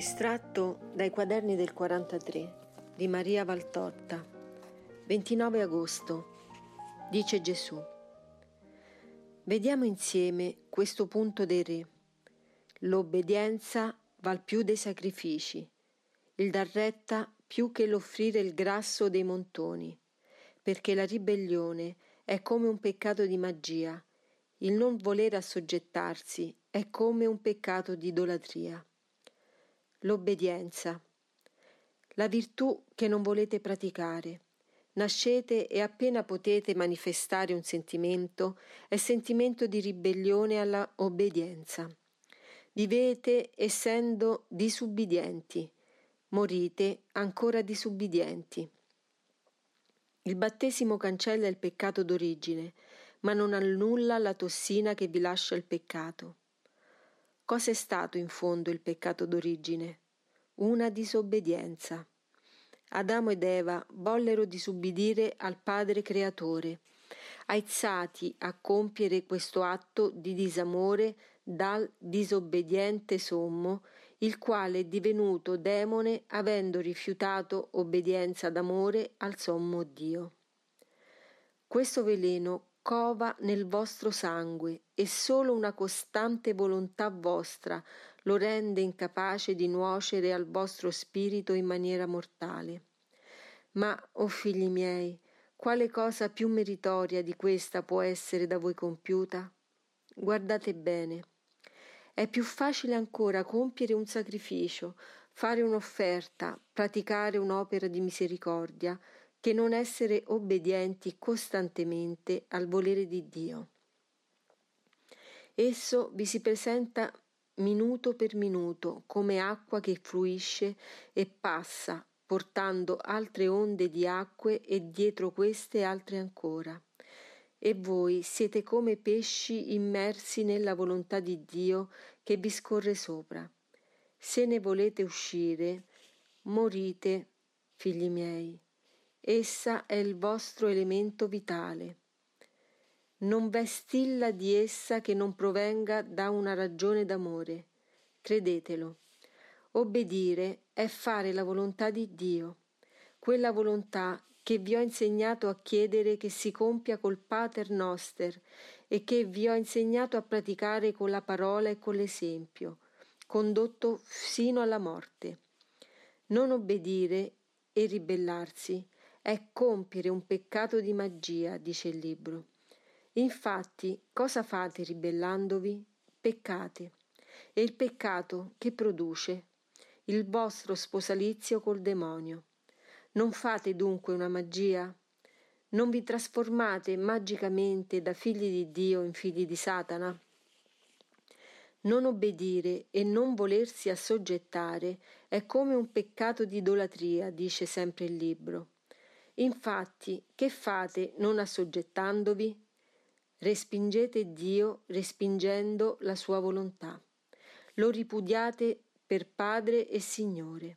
Estratto dai quaderni del 43 di Maria Valtorta, 29 agosto, dice Gesù. Vediamo insieme questo punto dei re. L'obbedienza val più dei sacrifici, il dar retta più che l'offrire il grasso dei montoni, perché la ribellione è come un peccato di magia, il non volere assoggettarsi è come un peccato di idolatria. L'obbedienza. La virtù che non volete praticare. Nascete e appena potete manifestare un sentimento, è sentimento di ribellione alla obbedienza. Vivete essendo disubbidienti, morite ancora disubbidienti. Il battesimo cancella il peccato d'origine, ma non annulla la tossina che vi lascia il peccato. Cosa è stato in fondo il peccato d'origine? Una disobbedienza. Adamo ed Eva vollero disubbidire al Padre Creatore, aizzati a compiere questo atto di disamore dal disobbediente sommo, il quale è divenuto demone avendo rifiutato obbedienza d'amore al sommo Dio. Questo veleno cova nel vostro sangue e solo una costante volontà vostra lo rende incapace di nuocere al vostro spirito in maniera mortale. Ma, o oh figli miei, quale cosa più meritoria di questa può essere da voi compiuta? Guardate bene. È più facile ancora compiere un sacrificio, fare un'offerta, praticare un'opera di misericordia, che non essere obbedienti costantemente al volere di Dio. Esso vi si presenta minuto per minuto come acqua che fluisce e passa, portando altre onde di acque e dietro queste altre ancora. E voi siete come pesci immersi nella volontà di Dio che vi scorre sopra. Se ne volete uscire, morite, figli miei. Essa è il vostro elemento vitale. Non v'è stilla di essa che non provenga da una ragione d'amore. Credetelo. Obbedire è fare la volontà di Dio, quella volontà che vi ho insegnato a chiedere che si compia col Pater Noster e che vi ho insegnato a praticare con la parola e con l'esempio, condotto sino alla morte. Non obbedire e ribellarsi è compiere un peccato di magia, dice il libro. Infatti, cosa fate ribellandovi? Peccate. E il peccato che produce? Il vostro sposalizio col demonio. Non fate dunque una magia? Non vi trasformate magicamente da figli di Dio in figli di Satana? Non obbedire e non volersi assoggettare è come un peccato di idolatria, dice sempre il libro. Infatti, che fate non assoggettandovi? Respingete Dio respingendo la sua volontà. Lo ripudiate per Padre e Signore.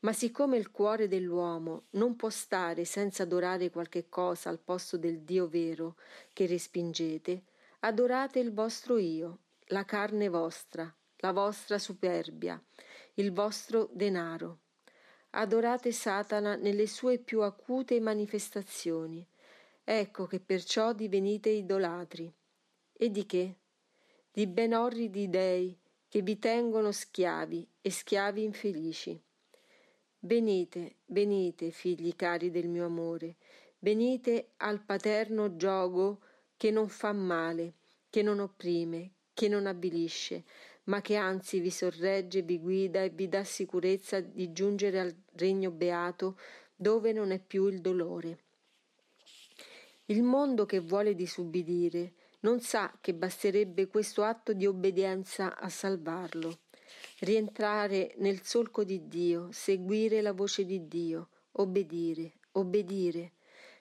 Ma siccome il cuore dell'uomo non può stare senza adorare qualche cosa al posto del Dio vero che respingete, adorate il vostro io, la carne vostra, la vostra superbia, il vostro denaro adorate Satana nelle sue più acute manifestazioni. Ecco che perciò divenite idolatri. E di che? Di ben orridi dei che vi tengono schiavi e schiavi infelici. Venite, venite, figli cari del mio amore, venite al paterno giogo che non fa male, che non opprime, che non avvilisce, ma che anzi vi sorregge, vi guida e vi dà sicurezza di giungere al regno beato dove non è più il dolore. Il mondo che vuole disubbidire non sa che basterebbe questo atto di obbedienza a salvarlo, rientrare nel solco di Dio, seguire la voce di Dio, obbedire, obbedire,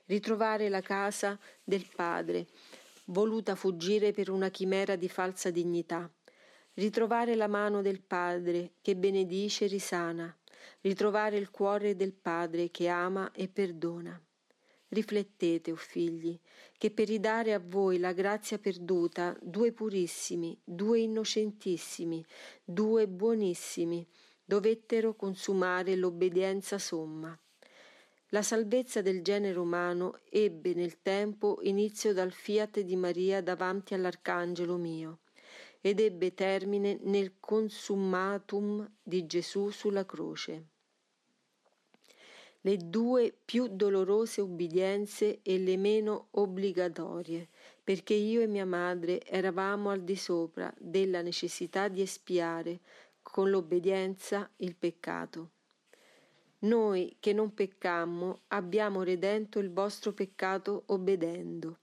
ritrovare la casa del Padre, voluta fuggire per una chimera di falsa dignità, ritrovare la mano del Padre che benedice e risana, ritrovare il cuore del Padre che ama e perdona. Riflettete, o oh figli, che per ridare a voi la grazia perduta, due purissimi, due innocentissimi, due buonissimi, dovettero consumare l'obbedienza somma. La salvezza del genere umano ebbe nel tempo inizio dal fiat di Maria davanti all'Arcangelo mio ed ebbe termine nel consummatum di Gesù sulla croce. Le due più dolorose ubbidienze e le meno obbligatorie, perché io e mia madre eravamo al di sopra della necessità di espiare con l'obbedienza il peccato. Noi che non peccammo abbiamo redento il vostro peccato obbedendo.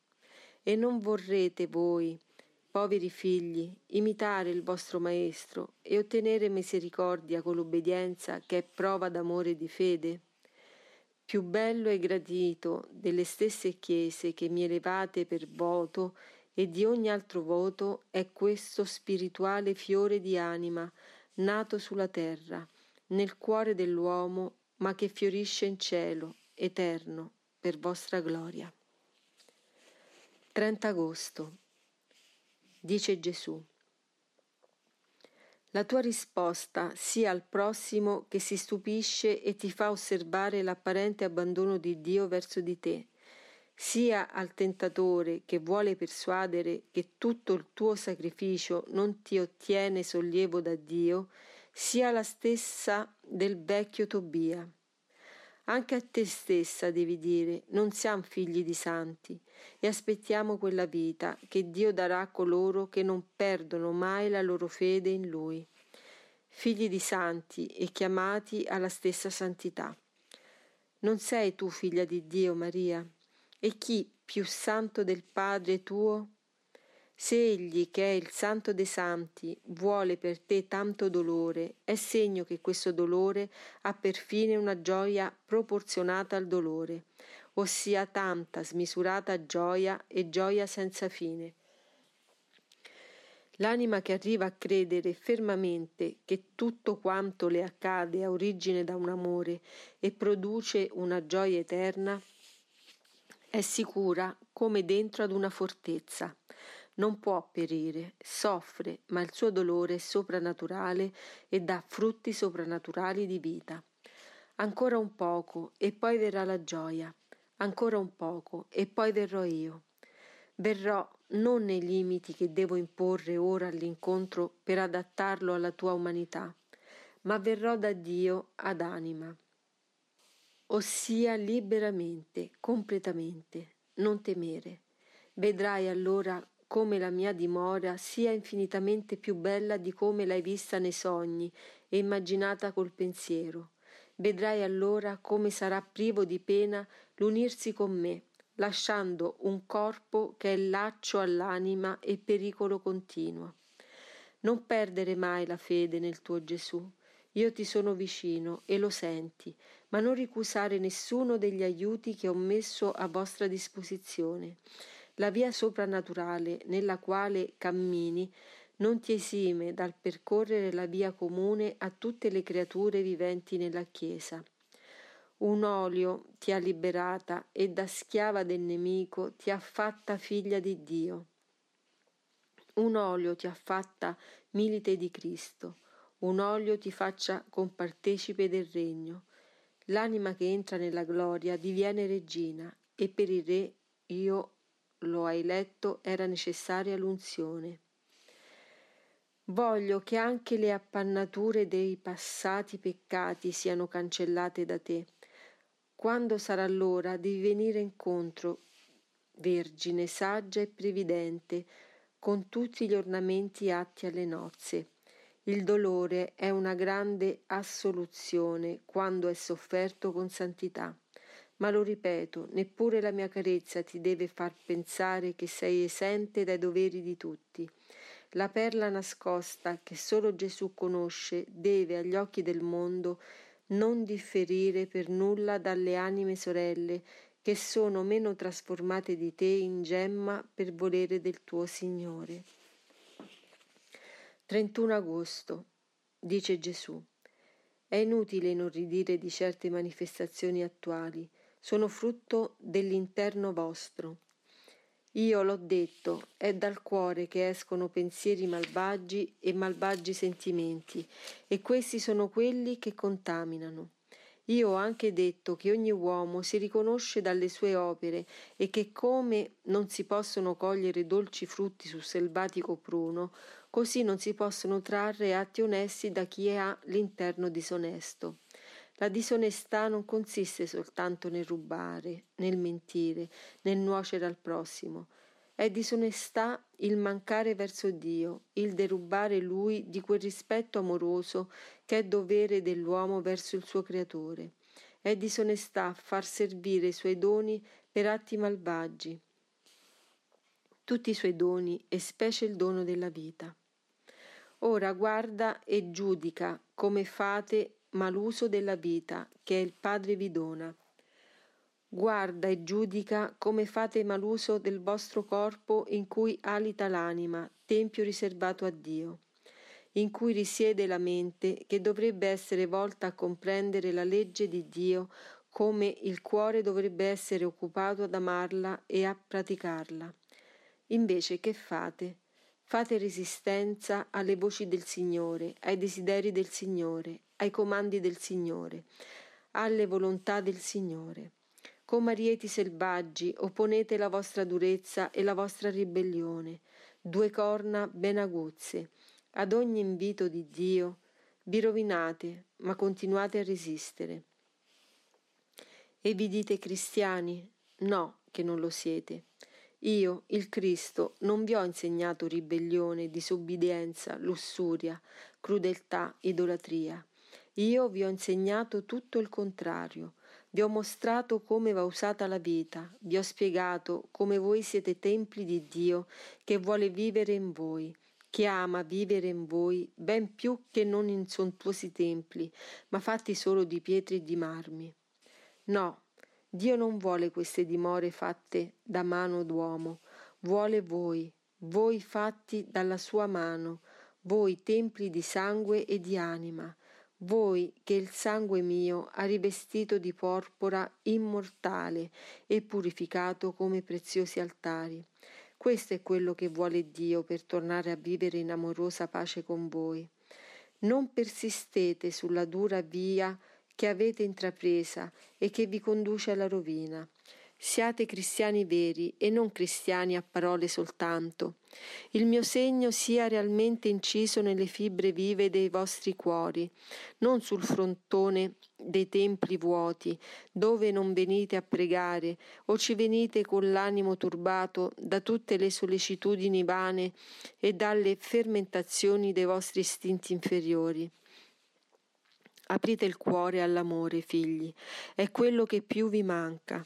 E non vorrete voi, poveri figli, imitare il vostro Maestro e ottenere misericordia con l'obbedienza che è prova d'amore e di fede? Più bello e gradito delle stesse chiese che mi elevate per voto e di ogni altro voto è questo spirituale fiore di anima nato sulla terra, nel cuore dell'uomo ma che fiorisce in cielo, eterno, per vostra gloria. 30 agosto. Dice Gesù. La tua risposta sia al prossimo che si stupisce e ti fa osservare l'apparente abbandono di Dio verso di te, sia al tentatore che vuole persuadere che tutto il tuo sacrificio non ti ottiene sollievo da Dio, sia la stessa del vecchio Tobia. Anche a te stessa devi dire, non siamo figli di santi e aspettiamo quella vita che Dio darà a coloro che non perdono mai la loro fede in Lui. Figli di santi e chiamati alla stessa santità. Non sei tu figlia di Dio, Maria? E chi più santo del Padre tuo? Se egli, che è il santo dei santi, vuole per te tanto dolore, è segno che questo dolore ha per fine una gioia proporzionata al dolore, ossia tanta smisurata gioia e gioia senza fine. L'anima che arriva a credere fermamente che tutto quanto le accade ha origine da un amore e produce una gioia eterna, è sicura come dentro ad una fortezza non può perire, soffre, ma il suo dolore è soprannaturale e dà frutti soprannaturali di vita. Ancora un poco e poi verrà la gioia, ancora un poco e poi verrò io. Verrò non nei limiti che devo imporre ora all'incontro per adattarlo alla tua umanità, ma verrò da Dio ad anima, ossia liberamente, completamente, non temere. Vedrai allora come la mia dimora sia infinitamente più bella di come l'hai vista nei sogni e immaginata col pensiero. Vedrai allora come sarà privo di pena l'unirsi con me, lasciando un corpo che è laccio all'anima e pericolo continuo. Non perdere mai la fede nel tuo Gesù. Io ti sono vicino e lo senti, ma non ricusare nessuno degli aiuti che ho messo a vostra disposizione. La via soprannaturale nella quale cammini non ti esime dal percorrere la via comune a tutte le creature viventi nella Chiesa. Un olio ti ha liberata e da schiava del nemico ti ha fatta figlia di Dio. Un olio ti ha fatta milite di Cristo, un olio ti faccia compartecipe del regno. L'anima che entra nella gloria diviene regina e per il re io lo hai letto, era necessaria l'unzione. Voglio che anche le appannature dei passati peccati siano cancellate da te. Quando sarà l'ora di venire incontro, vergine, saggia e previdente, con tutti gli ornamenti atti alle nozze. Il dolore è una grande assoluzione quando è sofferto con santità. Ma lo ripeto, neppure la mia carezza ti deve far pensare che sei esente dai doveri di tutti. La perla nascosta che solo Gesù conosce deve agli occhi del mondo non differire per nulla dalle anime sorelle che sono meno trasformate di te in gemma per volere del tuo Signore. 31 agosto, dice Gesù. È inutile inorridire di certe manifestazioni attuali sono frutto dell'interno vostro. Io l'ho detto, è dal cuore che escono pensieri malvagi e malvagi sentimenti, e questi sono quelli che contaminano. Io ho anche detto che ogni uomo si riconosce dalle sue opere e che come non si possono cogliere dolci frutti sul selvatico pruno, così non si possono trarre atti onesti da chi ha l'interno disonesto. La disonestà non consiste soltanto nel rubare, nel mentire, nel nuocere al prossimo. È disonestà il mancare verso Dio, il derubare Lui di quel rispetto amoroso che è dovere dell'uomo verso il suo Creatore. È disonestà far servire i suoi doni per atti malvagi, tutti i suoi doni e specie il dono della vita. Ora guarda e giudica come fate maluso della vita che il Padre vi dona. Guarda e giudica come fate maluso del vostro corpo in cui alita l'anima, tempio riservato a Dio, in cui risiede la mente che dovrebbe essere volta a comprendere la legge di Dio come il cuore dovrebbe essere occupato ad amarla e a praticarla. Invece che fate? Fate resistenza alle voci del Signore, ai desideri del Signore, ai comandi del Signore, alle volontà del Signore. Come arieti selvaggi opponete la vostra durezza e la vostra ribellione, due corna ben aguzze. Ad ogni invito di Dio vi rovinate, ma continuate a resistere. E vi dite cristiani? No, che non lo siete. Io, il Cristo, non vi ho insegnato ribellione, disubbidienza, lussuria, crudeltà, idolatria. Io vi ho insegnato tutto il contrario. Vi ho mostrato come va usata la vita, vi ho spiegato come voi siete templi di Dio che vuole vivere in voi, che ama vivere in voi ben più che non in sontuosi templi, ma fatti solo di pietre e di marmi. No, Dio non vuole queste dimore fatte da mano d'uomo, vuole voi, voi fatti dalla sua mano, voi templi di sangue e di anima, voi che il sangue mio ha rivestito di porpora immortale e purificato come preziosi altari. Questo è quello che vuole Dio per tornare a vivere in amorosa pace con voi. Non persistete sulla dura via che avete intrapresa e che vi conduce alla rovina. Siate cristiani veri e non cristiani a parole soltanto. Il mio segno sia realmente inciso nelle fibre vive dei vostri cuori, non sul frontone dei templi vuoti, dove non venite a pregare o ci venite con l'animo turbato da tutte le sollecitudini vane e dalle fermentazioni dei vostri istinti inferiori. Aprite il cuore all'amore, figli, è quello che più vi manca.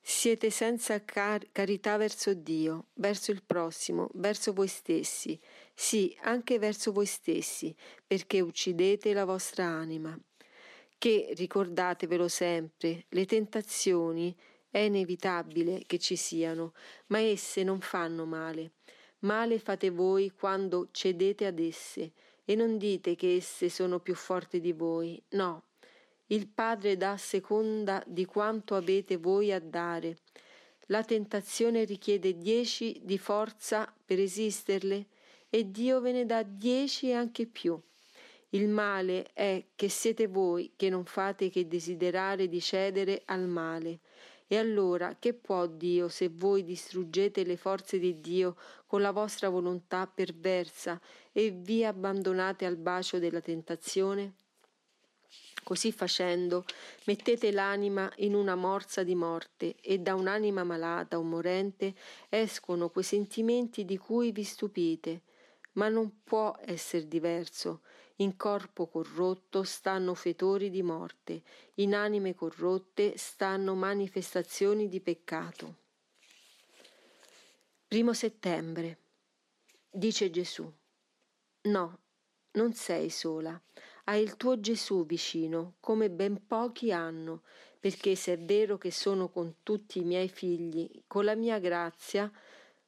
Siete senza car- carità verso Dio, verso il prossimo, verso voi stessi, sì, anche verso voi stessi, perché uccidete la vostra anima. Che, ricordatevelo sempre, le tentazioni è inevitabile che ci siano, ma esse non fanno male. Male fate voi quando cedete ad esse, e non dite che esse sono più forti di voi, no. Il Padre dà a seconda di quanto avete voi a dare. La tentazione richiede dieci di forza per esisterle e Dio ve ne dà dieci e anche più. Il male è che siete voi che non fate che desiderare di cedere al male e allora che può Dio se voi distruggete le forze di Dio con la vostra volontà perversa e vi abbandonate al bacio della tentazione? Così facendo, mettete l'anima in una morsa di morte e da un'anima malata o morente escono quei sentimenti di cui vi stupite, ma non può essere diverso. In corpo corrotto stanno fetori di morte, in anime corrotte stanno manifestazioni di peccato. Primo settembre. Dice Gesù. No, non sei sola. Hai il tuo Gesù vicino, come ben pochi hanno, perché se è vero che sono con tutti i miei figli, con la mia grazia,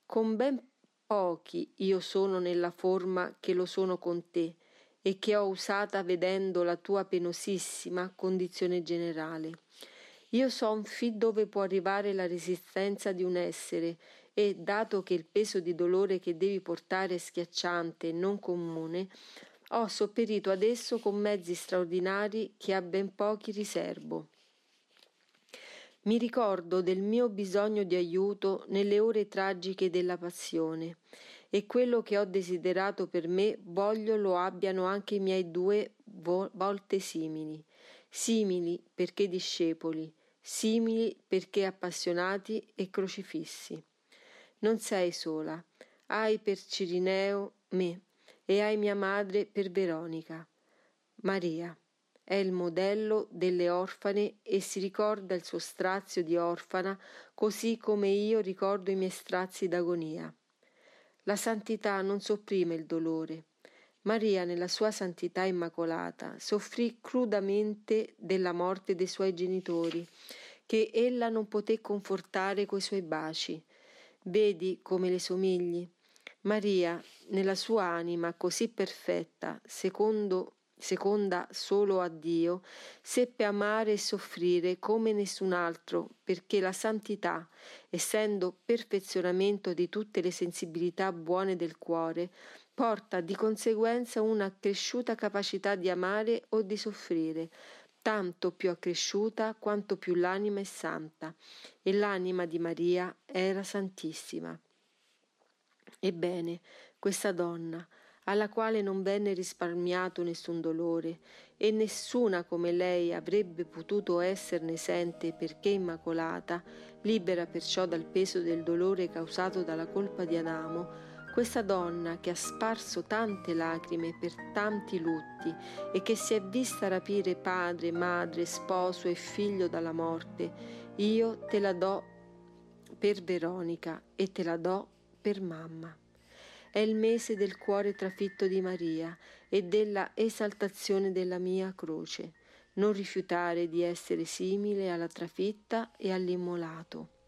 con ben pochi io sono nella forma che lo sono con te e che ho usata vedendo la tua penosissima condizione generale. Io son fin dove può arrivare la resistenza di un essere e, dato che il peso di dolore che devi portare è schiacciante e non comune, ho sopperito ad esso con mezzi straordinari che a ben pochi riservo. Mi ricordo del mio bisogno di aiuto nelle ore tragiche della passione e quello che ho desiderato per me voglio lo abbiano anche i miei due volte simili, simili perché discepoli, simili perché appassionati e crocifissi. Non sei sola, hai per Cirineo me e hai mia madre per Veronica. Maria è il modello delle orfane e si ricorda il suo strazio di orfana così come io ricordo i miei strazi d'agonia. La santità non sopprime il dolore. Maria, nella sua santità immacolata, soffrì crudamente della morte dei suoi genitori, che ella non poté confortare coi suoi baci. Vedi come le somigli. Maria, nella sua anima così perfetta, secondo seconda solo a Dio, seppe amare e soffrire come nessun altro, perché la santità, essendo perfezionamento di tutte le sensibilità buone del cuore, porta di conseguenza una accresciuta capacità di amare o di soffrire, tanto più accresciuta quanto più l'anima è santa, e l'anima di Maria era santissima. Ebbene, questa donna, alla quale non venne risparmiato nessun dolore, e nessuna come lei avrebbe potuto esserne esente perché immacolata, libera perciò dal peso del dolore causato dalla colpa di Adamo, questa donna che ha sparso tante lacrime per tanti lutti e che si è vista rapire padre, madre, sposo e figlio dalla morte, io te la do per Veronica e te la do per mamma. È il mese del cuore trafitto di Maria e della esaltazione della mia croce. Non rifiutare di essere simile alla trafitta e all'immolato.